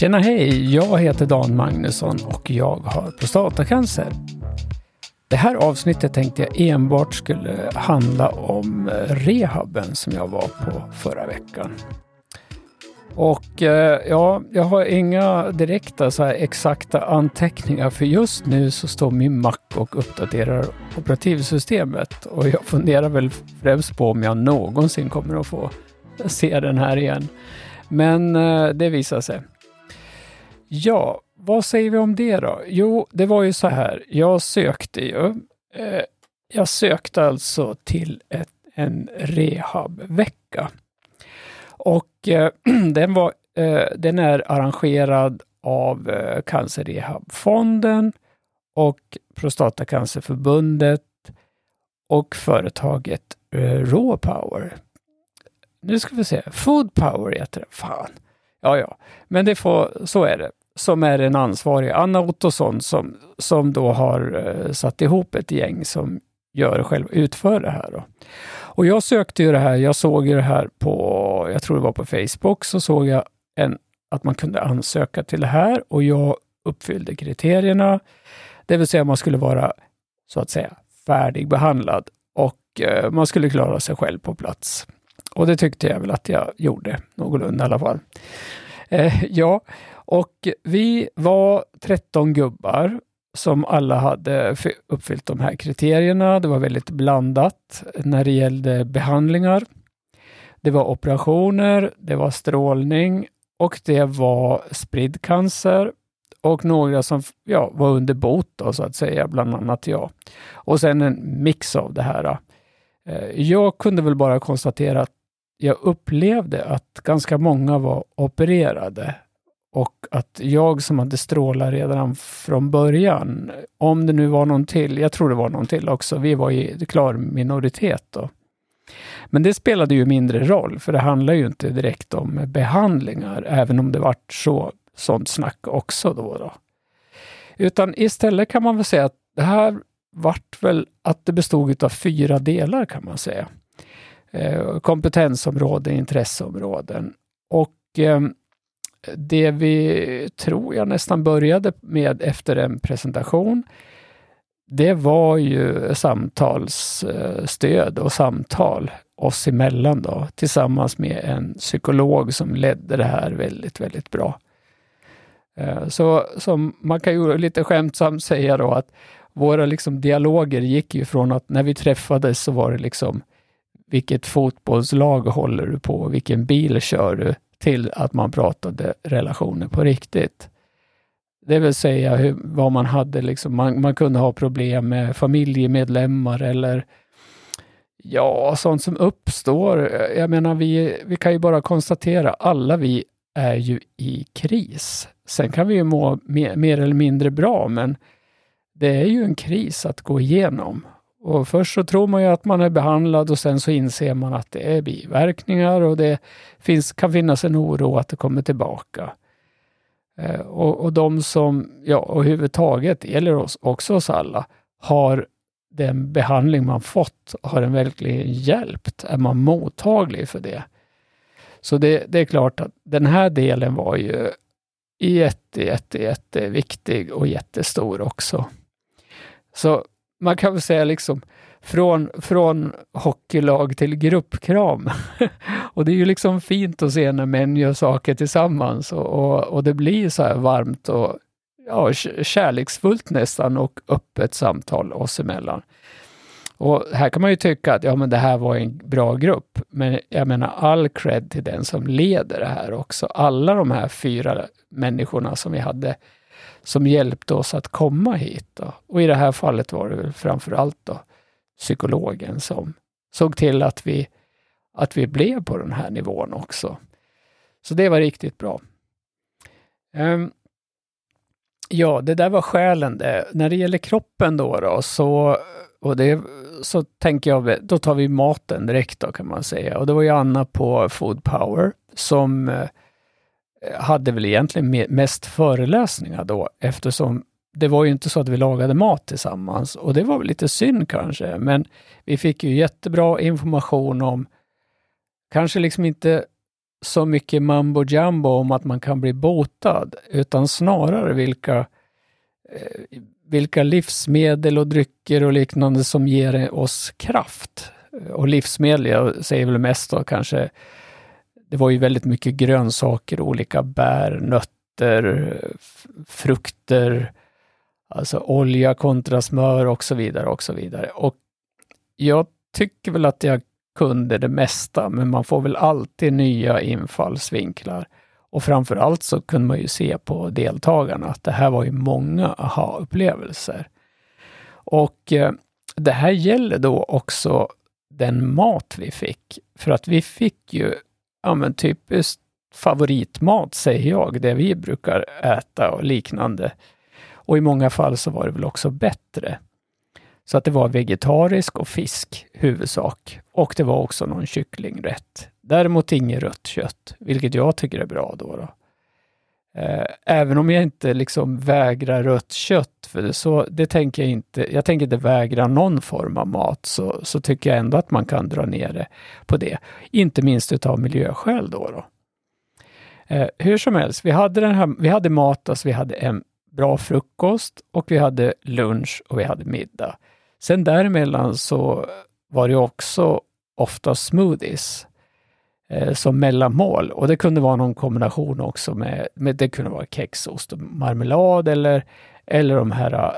Tjena hej! Jag heter Dan Magnusson och jag har prostatacancer. Det här avsnittet tänkte jag enbart skulle handla om rehaben som jag var på förra veckan. Och eh, ja, jag har inga direkta så här exakta anteckningar för just nu så står min Mac och uppdaterar operativsystemet och jag funderar väl främst på om jag någonsin kommer att få se den här igen. Men eh, det visar sig. Ja, vad säger vi om det då? Jo, det var ju så här. Jag sökte ju. Eh, jag sökte alltså till ett, en rehabvecka. Och eh, den, var, eh, den är arrangerad av eh, Cancerrehabfonden och Prostatacancerförbundet och företaget eh, Raw Power. Nu ska vi se, Food Power heter det. Fan. Ja, ja, men det får, så är det som är den ansvariga. Anna Ottosson, som, som då har eh, satt ihop ett gäng som gör själv, utför det här. Då. Och jag sökte ju det här, jag såg ju det här på, jag tror det var på Facebook, så såg jag en, att man kunde ansöka till det här och jag uppfyllde kriterierna. Det vill säga man skulle vara, så att säga, färdigbehandlad och eh, man skulle klara sig själv på plats. Och det tyckte jag väl att jag gjorde, någorlunda i alla fall. Eh, ja, och vi var 13 gubbar som alla hade uppfyllt de här kriterierna. Det var väldigt blandat när det gällde behandlingar. Det var operationer, det var strålning och det var spridd cancer och några som ja, var under bot då, så att säga, bland annat jag. Och sen en mix av det här. Eh, jag kunde väl bara konstatera att jag upplevde att ganska många var opererade och att jag som hade strålar redan från början, om det nu var någon till, jag tror det var någon till också, vi var i klar minoritet då. Men det spelade ju mindre roll, för det handlar ju inte direkt om behandlingar, även om det vart så, sånt snack också då. då. Utan istället kan man väl säga att det här vart väl att det bestod av fyra delar kan man säga. Eh, kompetensområden, intresseområden. Och eh, det vi tror jag nästan började med efter en presentation, det var ju samtalsstöd och samtal oss emellan då, tillsammans med en psykolog som ledde det här väldigt, väldigt bra. Eh, så som man kan ju lite skämtsamt säga då att våra liksom dialoger gick ju från att när vi träffades så var det liksom vilket fotbollslag håller du på? Vilken bil kör du? Till att man pratade relationer på riktigt. Det vill säga hur, vad man hade, liksom, man, man kunde ha problem med familjemedlemmar eller ja, sånt som uppstår. Jag menar, vi, vi kan ju bara konstatera, alla vi är ju i kris. Sen kan vi ju må mer, mer eller mindre bra, men det är ju en kris att gå igenom. Och först så tror man ju att man är behandlad och sen så inser man att det är biverkningar och det finns, kan finnas en oro att det kommer tillbaka. Eh, och, och de som, ja, och överhuvudtaget gäller oss, också oss alla, har den behandling man fått, har den verkligen hjälpt? Är man mottaglig för det? Så det, det är klart att den här delen var ju jätte, jätte, jätteviktig och jättestor också. Så man kan väl säga liksom från, från hockeylag till gruppkram. och det är ju liksom fint att se när män gör saker tillsammans och, och, och det blir så här varmt och ja, kärleksfullt nästan och öppet samtal oss emellan. Och här kan man ju tycka att ja, men det här var en bra grupp, men jag menar all cred till den som leder det här också. Alla de här fyra människorna som vi hade som hjälpte oss att komma hit. Då. Och i det här fallet var det framförallt framför allt då psykologen som såg till att vi, att vi blev på den här nivån också. Så det var riktigt bra. Um, ja, det där var skälen det. När det gäller kroppen då, då så, och det, så tänker jag, då tar vi maten direkt då kan man säga. Och det var ju Anna på Food Power som eh, hade väl egentligen mest föreläsningar då eftersom det var ju inte så att vi lagade mat tillsammans och det var väl lite synd kanske, men vi fick ju jättebra information om, kanske liksom inte så mycket mambo jumbo om att man kan bli botad, utan snarare vilka, eh, vilka livsmedel och drycker och liknande som ger oss kraft. Och livsmedel, jag säger väl mest då kanske, det var ju väldigt mycket grönsaker, olika bär, nötter, frukter, alltså olja kontra smör och så vidare och så vidare. Och jag tycker väl att jag kunde det mesta, men man får väl alltid nya infallsvinklar. Och framför allt så kunde man ju se på deltagarna att det här var ju många aha-upplevelser. Och eh, det här gäller då också den mat vi fick. För att vi fick ju, ja men typiskt favoritmat säger jag, det vi brukar äta och liknande. Och i många fall så var det väl också bättre. Så att det var vegetarisk och fisk huvudsak. Och det var också någon kycklingrätt. Däremot inget rött kött, vilket jag tycker är bra då. då. Eh, även om jag inte liksom vägrar rött kött, för det, så, det tänker jag inte, jag tänker inte vägra någon form av mat, så, så tycker jag ändå att man kan dra ner det på det. Inte minst utav miljöskäl då. då. Eh, hur som helst, vi hade, den här, vi hade mat, alltså vi hade en bra frukost och vi hade lunch och vi hade middag. Sen däremellan så var det också ofta smoothies eh, som mellanmål och det kunde vara någon kombination också med, med det kunde vara kexost och marmelad eller, eller de här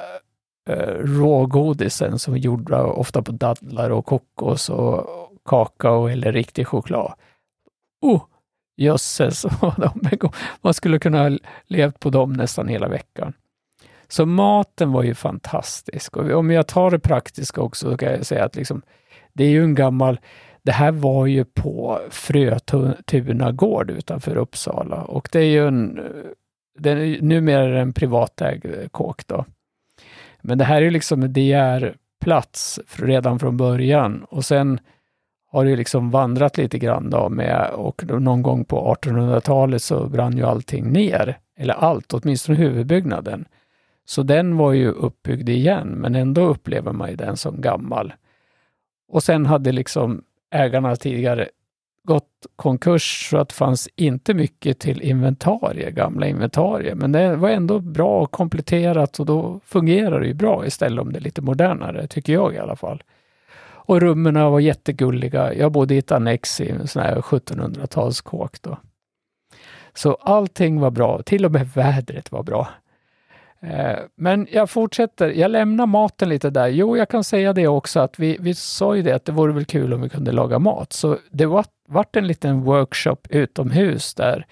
eh, rågodisen som är gjorda ofta på dadlar och kokos och kakao eller riktig choklad. Oh, jösses, man skulle kunna ha levt på dem nästan hela veckan. Så maten var ju fantastisk. Och om jag tar det praktiska också, så kan jag säga att liksom, det är ju en gammal det här var ju på Frötuna gård utanför Uppsala och det är ju en, det är numera en privatägd kåk då. Men det här är ju liksom en DR-plats redan från början och sen har det liksom vandrat lite grann då med och någon gång på 1800-talet så brann ju allting ner. Eller allt, åtminstone huvudbyggnaden. Så den var ju uppbyggd igen, men ändå upplever man ju den som gammal. Och sen hade liksom ägarna tidigare gått konkurs så att det fanns inte mycket till inventarier, gamla inventarier. Men det var ändå bra kompletterat och då fungerar det ju bra istället om det är lite modernare, tycker jag i alla fall. Och rummen var jättegulliga. Jag bodde i ett annex i en sån här 1700-talskåk då. Så allting var bra, till och med vädret var bra. Eh, men jag fortsätter, jag lämnar maten lite där. Jo, jag kan säga det också att vi, vi sa ju det att det vore väl kul om vi kunde laga mat. Så det var, vart en liten workshop utomhus där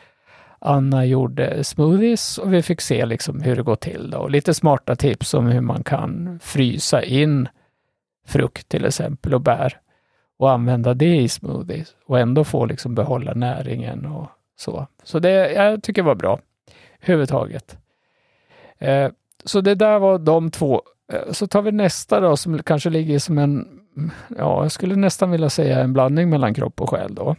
Anna gjorde smoothies och vi fick se liksom hur det går till. Då. Och lite smarta tips om hur man kan frysa in frukt till exempel och bär och använda det i smoothies och ändå få liksom behålla näringen och så. Så det jag tycker var bra, överhuvudtaget. Eh, så det där var de två. Eh, så tar vi nästa då som kanske ligger som en, ja, jag skulle nästan vilja säga en blandning mellan kropp och själ då.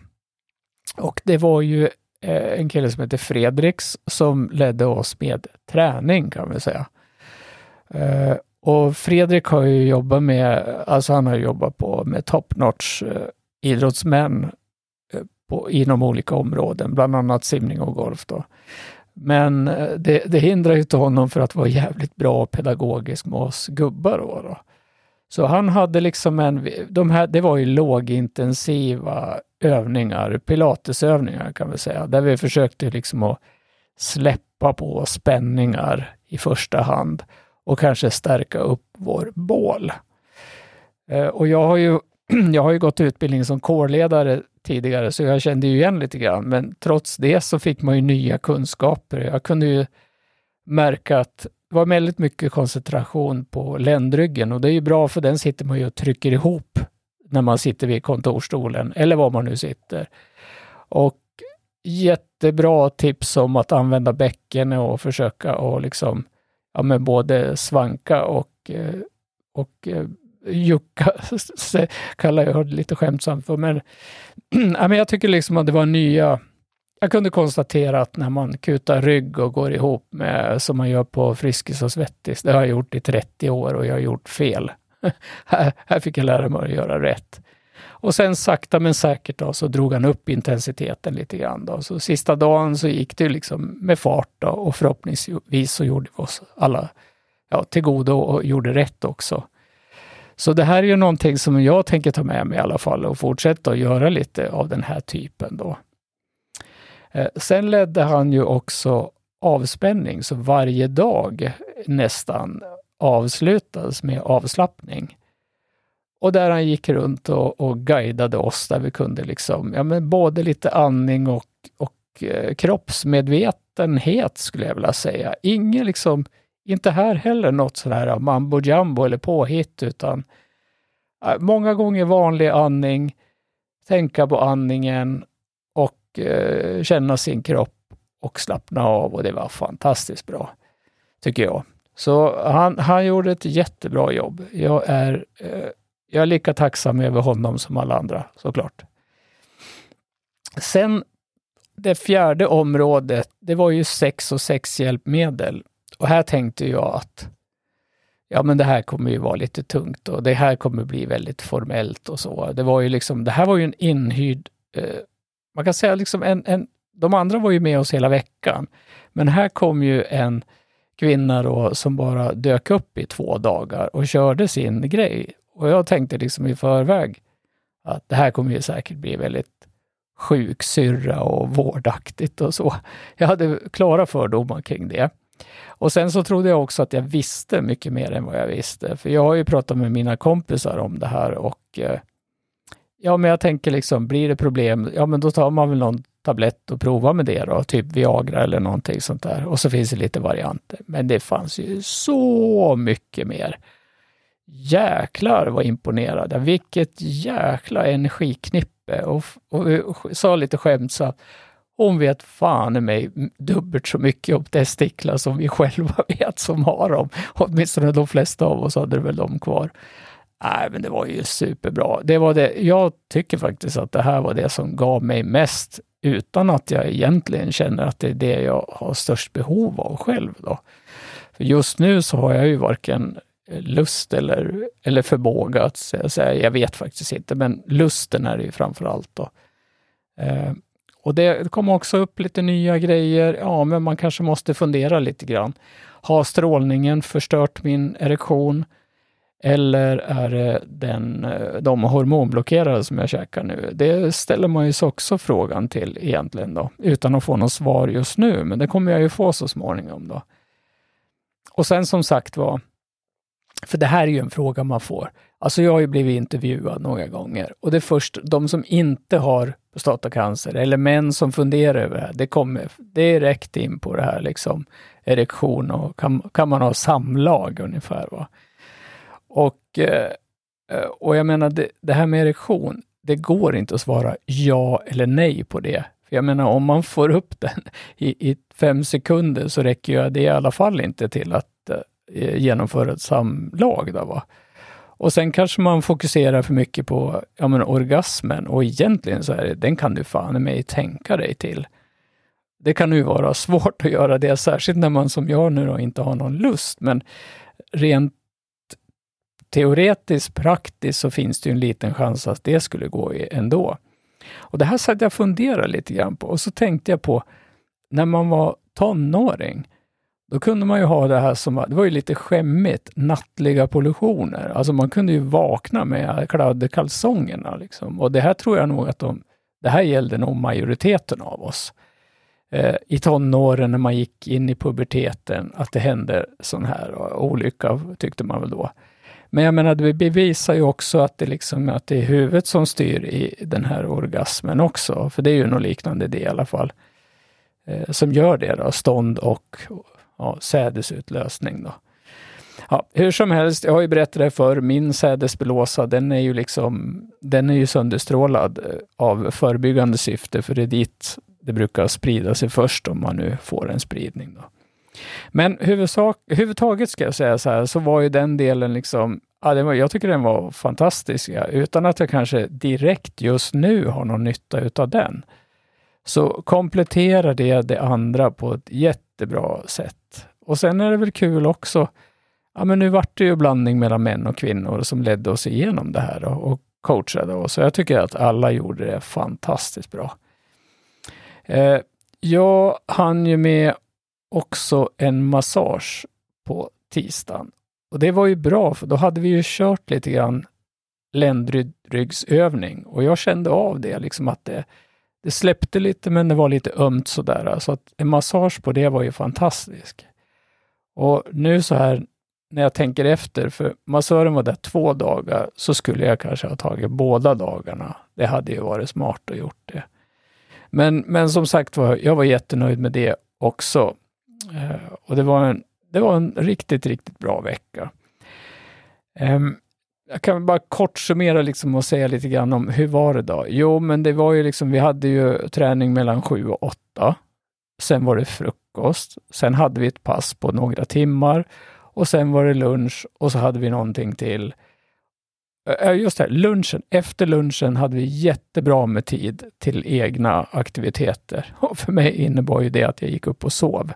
Och det var ju eh, en kille som heter Fredriks som ledde oss med träning kan vi säga. Eh, och Fredrik har ju jobbat med, alltså han har jobbat på med top notch eh, idrottsmän eh, på, inom olika områden, bland annat simning och golf. Då. Men eh, det, det hindrar ju inte honom för att vara jävligt bra pedagogisk med oss gubbar. Då, då. Så han hade liksom en, de här, det var ju lågintensiva övningar, pilatesövningar kan vi säga, där vi försökte liksom att släppa på spänningar i första hand och kanske stärka upp vår bål. Eh, och jag har ju, jag har ju gått utbildning som kårledare tidigare, så jag kände ju igen lite grann, men trots det så fick man ju nya kunskaper. Jag kunde ju märka att det var väldigt mycket koncentration på ländryggen och det är ju bra för den sitter man ju och trycker ihop när man sitter vid kontorstolen eller var man nu sitter. Och jättebra tips om att använda bäcken och försöka och liksom ja, men både svanka och, eh, och eh, Jukka kallar jag det lite skämtsamt för. Men, ja, men jag tycker liksom att det var nya, jag kunde konstatera att när man kutar rygg och går ihop med, som man gör på Friskis och Svettis, det har jag gjort i 30 år och jag har gjort fel. här, här fick jag lära mig att göra rätt. Och sen sakta men säkert då, så drog han upp intensiteten lite grann. Då. Så sista dagen så gick det liksom med fart då, och förhoppningsvis så gjorde vi oss alla ja, till godo och gjorde rätt också. Så det här är ju någonting som jag tänker ta med mig i alla fall och fortsätta att göra lite av den här typen då. Eh, sen ledde han ju också avspänning, så varje dag nästan avslutades med avslappning. Och där han gick runt och, och guidade oss där vi kunde liksom, ja men både lite andning och, och eh, kroppsmedvetenhet skulle jag vilja säga. Ingen liksom, inte här heller något sådär mambo jumbo eller påhitt, utan många gånger vanlig andning, tänka på andningen och eh, känna sin kropp och slappna av och det var fantastiskt bra, tycker jag. Så han, han gjorde ett jättebra jobb. Jag är, eh, jag är lika tacksam över honom som alla andra, såklart. Sen det fjärde området, det var ju sex och sexhjälpmedel. Och här tänkte jag att ja, men det här kommer ju vara lite tungt och det här kommer bli väldigt formellt och så. Det var ju liksom, det här var ju en inhyrd, eh, man kan säga liksom en, en, de andra var ju med oss hela veckan. Men här kom ju en kvinna då som bara dök upp i två dagar och körde sin grej. Och jag tänkte liksom i förväg att det här kommer ju säkert bli väldigt sjuksyrra och vårdaktigt och så. Jag hade klara fördomar kring det. Och sen så trodde jag också att jag visste mycket mer än vad jag visste. För jag har ju pratat med mina kompisar om det här och eh, ja, men jag tänker liksom, blir det problem, ja men då tar man väl någon tablett och provar med det då, typ Viagra eller någonting sånt där. Och så finns det lite varianter. Men det fanns ju så mycket mer. Jäklar vad imponerad. Vilket jäkla energiknippe. Och, och, och, och sa lite skämtsamt, hon vet fan i mig dubbelt så mycket om testiklar som vi själva vet som har dem. Åtminstone de flesta av oss hade väl dem kvar. Nej, men det var ju superbra. Det var det. Jag tycker faktiskt att det här var det som gav mig mest utan att jag egentligen känner att det är det jag har störst behov av själv. Då. För just nu så har jag ju varken lust eller, eller förmåga att säga, jag vet faktiskt inte, men lusten är det ju framför allt. Då. Eh, och det kommer också upp lite nya grejer. Ja, men man kanske måste fundera lite grann. Har strålningen förstört min erektion? Eller är det den, eh, de hormonblockerare som jag käkar nu? Det ställer man ju också frågan till egentligen då, utan att få något svar just nu, men det kommer jag ju få så småningom då. Och sen som sagt var, för det här är ju en fråga man får. Alltså jag har ju blivit intervjuad några gånger och det är först de som inte har prostatacancer eller män som funderar över det här, det kommer direkt in på det här liksom erektion och kan, kan man ha samlag ungefär. Va? Och, eh, och jag menar, det, det här med erektion, det går inte att svara ja eller nej på det. För jag menar, om man får upp den i, i fem sekunder så räcker ju det i alla fall inte till att eh, genomföra ett samlag. Då, va? Och sen kanske man fokuserar för mycket på ja, men orgasmen och egentligen så är det, den kan du fan i mig tänka dig till. Det kan ju vara svårt att göra det, särskilt när man som jag nu då inte har någon lust, men rent teoretiskt, praktiskt så finns det ju en liten chans att det skulle gå ändå. Och det här satt jag och funderade lite grann på och så tänkte jag på när man var tonåring, då kunde man ju ha det här som, det var ju lite skämmigt, nattliga pollutioner. Alltså man kunde ju vakna med kladdekalsongerna. Liksom. Och det här tror jag nog att de, det här gällde nog majoriteten av oss. Eh, I tonåren när man gick in i puberteten, att det hände sån här olycka, tyckte man väl då. Men jag menar, det bevisar ju också att det, liksom, att det är huvudet som styr i den här orgasmen också. För det är ju något liknande det i alla fall. Eh, som gör det då, stånd och ja, sädesutlösning. Då. Ja, hur som helst, jag har ju berättat det för min sädesblåsa, den är ju liksom, den är ju sönderstrålad eh, av förebyggande syfte, för det är dit det brukar sprida sig först om man nu får en spridning. Då. Men huvudsak, huvudtaget ska jag säga så här, så var ju den delen liksom, ja, den var, jag tycker den var fantastisk, ja, utan att jag kanske direkt just nu har någon nytta utav den. så kompletterar det det andra på ett jättebra sätt. Och sen är det väl kul också, ja men nu vart det ju blandning mellan män och kvinnor som ledde oss igenom det här och, och coachade oss. Så jag tycker att alla gjorde det fantastiskt bra. Eh, jag hann ju med också en massage på tisdagen. Och det var ju bra, för då hade vi ju kört lite grann ländryggsövning och jag kände av det, liksom att det, det släppte lite, men det var lite ömt sådär. Så att en massage på det var ju fantastisk. Och nu så här när jag tänker efter, för massören var där två dagar, så skulle jag kanske ha tagit båda dagarna. Det hade ju varit smart att gjort det. Men, men som sagt var, jag var jättenöjd med det också. Eh, och det var, en, det var en riktigt, riktigt bra vecka. Um, jag kan bara kort summera liksom och säga lite grann om hur var det då? Jo, men det var ju liksom, vi hade ju träning mellan sju och åtta. Sen var det frukost. Sen hade vi ett pass på några timmar och sen var det lunch och så hade vi någonting till. Just det, lunchen. Efter lunchen hade vi jättebra med tid till egna aktiviteter. Och för mig innebar ju det att jag gick upp och sov.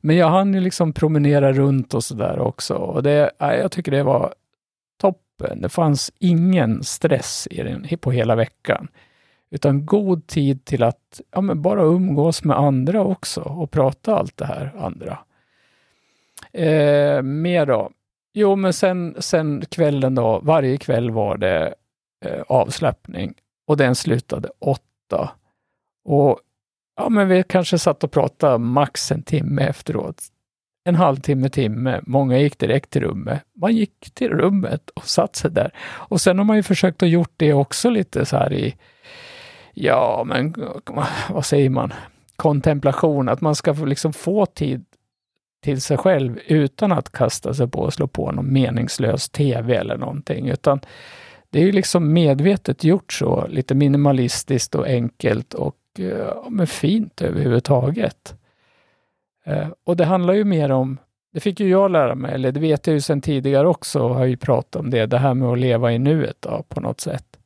Men jag hann ju liksom promenera runt och sådär också. Och det, jag tycker det var toppen. Det fanns ingen stress i den, på hela veckan. Utan god tid till att ja, men bara umgås med andra också och prata allt det här andra. Eh, mer då? Jo, men sen, sen kvällen då, varje kväll var det eh, avslappning och den slutade åtta. Och ja, men vi kanske satt och pratade max en timme efteråt. En halvtimme, timme. Många gick direkt till rummet. Man gick till rummet och satt sig där. Och sen har man ju försökt att gjort det också lite så här i, ja, men vad säger man, kontemplation, att man ska liksom få tid till sig själv utan att kasta sig på och slå på någon meningslös tv eller någonting, utan det är ju liksom medvetet gjort så, lite minimalistiskt och enkelt och ja, men fint överhuvudtaget. Eh, och det handlar ju mer om, det fick ju jag lära mig, eller det vet jag ju sedan tidigare också, och har ju pratat om det, det här med att leva i nuet då, på något sätt.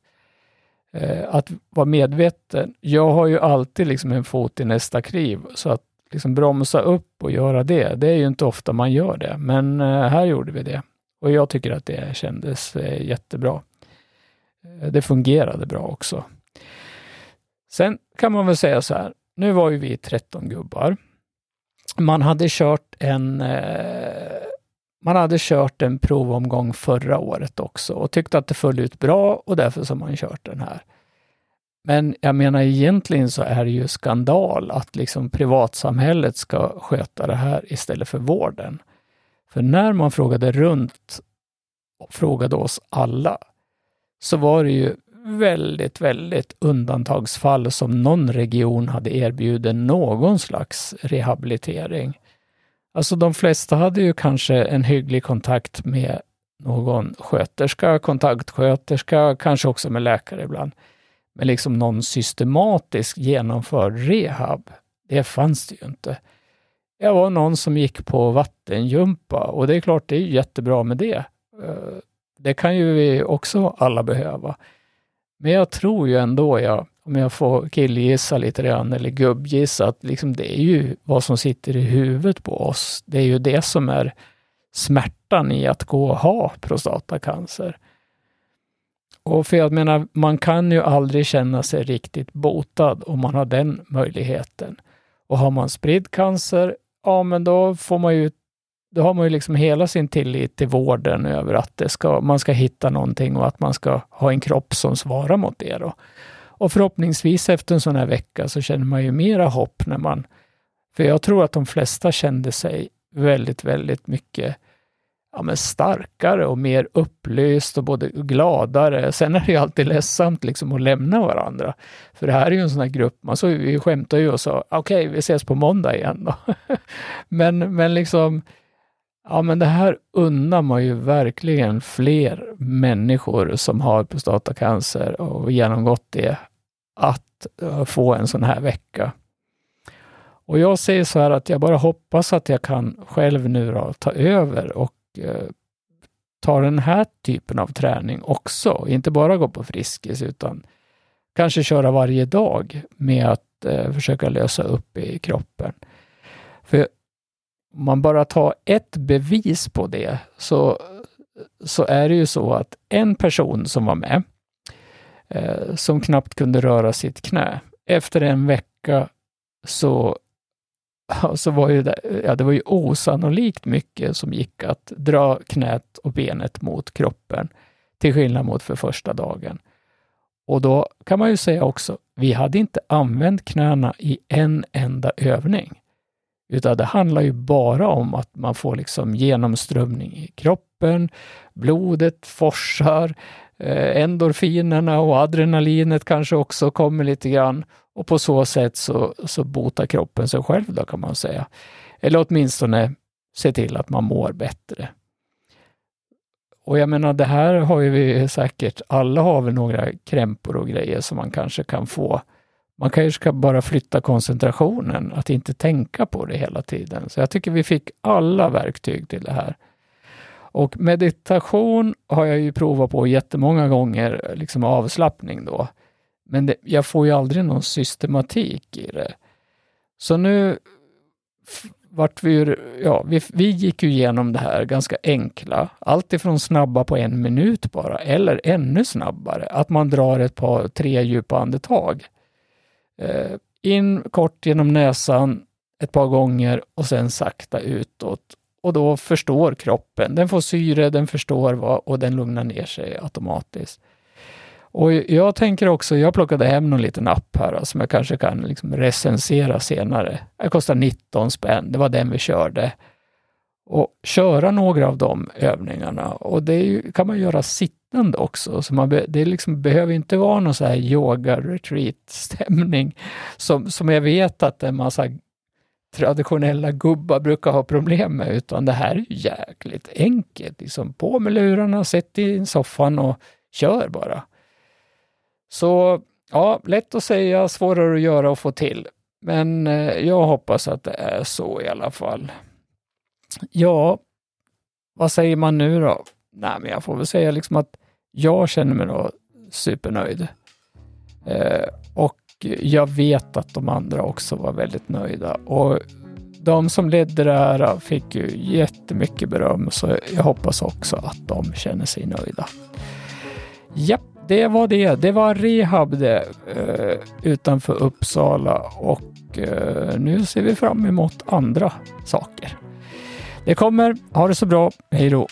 Eh, att vara medveten. Jag har ju alltid liksom en fot i nästa kliv, så att liksom bromsa upp och göra det, det är ju inte ofta man gör det, men eh, här gjorde vi det. Och jag tycker att det kändes jättebra. Det fungerade bra också. Sen kan man väl säga så här, nu var ju vi 13 gubbar. Man hade kört en eh, man hade kört en provomgång förra året också och tyckte att det föll ut bra och därför har man kört den här. Men jag menar egentligen så är det ju skandal att liksom privatsamhället ska sköta det här istället för vården. För när man frågade runt och frågade oss alla, så var det ju väldigt, väldigt undantagsfall som någon region hade erbjudit någon slags rehabilitering. Alltså de flesta hade ju kanske en hygglig kontakt med någon sköterska, kontaktsköterska, kanske också med läkare ibland. Men liksom någon systematisk genomförd rehab, det fanns det ju inte. Jag var någon som gick på vattengympa och det är klart, det är jättebra med det. Eh, det kan ju vi också alla behöva. Men jag tror ju ändå, jag, om jag får killgissa lite grann, eller gubbgissa, att liksom det är ju vad som sitter i huvudet på oss. Det är ju det som är smärtan i att gå och ha prostatacancer. Och för jag menar, man kan ju aldrig känna sig riktigt botad om man har den möjligheten. Och har man spridd cancer, ja men då får man ju då har man ju liksom hela sin tillit till vården över att det ska, man ska hitta någonting och att man ska ha en kropp som svarar mot det. Då. Och förhoppningsvis efter en sån här vecka så känner man ju mera hopp när man... För jag tror att de flesta kände sig väldigt, väldigt mycket ja, men starkare och mer upplyst och både gladare. Sen är det ju alltid ledsamt liksom att lämna varandra. För det här är ju en sån här grupp, man så, vi skämtar ju och sa okej, okay, vi ses på måndag igen då. men, men liksom, ja men det här unnar man ju verkligen fler människor som har prostatacancer och genomgått det, att eh, få en sån här vecka. Och jag säger så här att jag bara hoppas att jag kan själv nu då, ta över och eh, ta den här typen av träning också. Inte bara gå på Friskis, utan kanske köra varje dag med att att eh, försöka lösa upp i kroppen. För om man bara tar ett bevis på det så, så är det ju så att en person som var med, eh, som knappt kunde röra sitt knä, efter en vecka så, så var ju det, ja, det var ju osannolikt mycket som gick att dra knät och benet mot kroppen, till skillnad mot för första dagen. Och då kan man ju säga också, vi hade inte använt knäna i en enda övning. Utan det handlar ju bara om att man får liksom genomströmning i kroppen, blodet forsar, eh, endorfinerna och adrenalinet kanske också kommer lite grann och på så sätt så, så botar kroppen sig själv då kan man säga. Eller åtminstone se till att man mår bättre. Och jag menar, det här har ju vi säkert, alla har väl några krämpor och grejer som man kanske kan få. Man kanske ska bara flytta koncentrationen, att inte tänka på det hela tiden. Så jag tycker vi fick alla verktyg till det här. Och meditation har jag ju provat på jättemånga gånger, liksom avslappning då. Men det, jag får ju aldrig någon systematik i det. Så nu vart vi, ja, vi, vi gick ju igenom det här ganska enkla. Alltifrån snabba på en minut bara, eller ännu snabbare. Att man drar ett par, tre djupa andetag. Eh, in kort genom näsan ett par gånger och sen sakta utåt. Och då förstår kroppen. Den får syre, den förstår vad och den lugnar ner sig automatiskt. Och jag tänker också, jag plockade hem någon liten app här alltså, som jag kanske kan liksom recensera senare. Det kostar 19 spänn, det var den vi körde. Och köra några av de övningarna och det ju, kan man göra liknande också. Så man be, det liksom behöver inte vara någon så här yoga retreat stämning som, som jag vet att en massa traditionella gubbar brukar ha problem med, utan det här är jäkligt enkelt. Liksom på med lurarna, sätt i soffan och kör bara. Så ja, lätt att säga, svårare att göra och få till. Men eh, jag hoppas att det är så i alla fall. Ja, vad säger man nu då? Nej, men jag får väl säga liksom att jag känner mig då supernöjd. Eh, och jag vet att de andra också var väldigt nöjda. Och de som ledde det här fick ju jättemycket beröm, så jag hoppas också att de känner sig nöjda. Japp det var det. Det var rehab det, eh, utanför Uppsala och eh, nu ser vi fram emot andra saker. Det kommer. Ha det så bra. Hej då!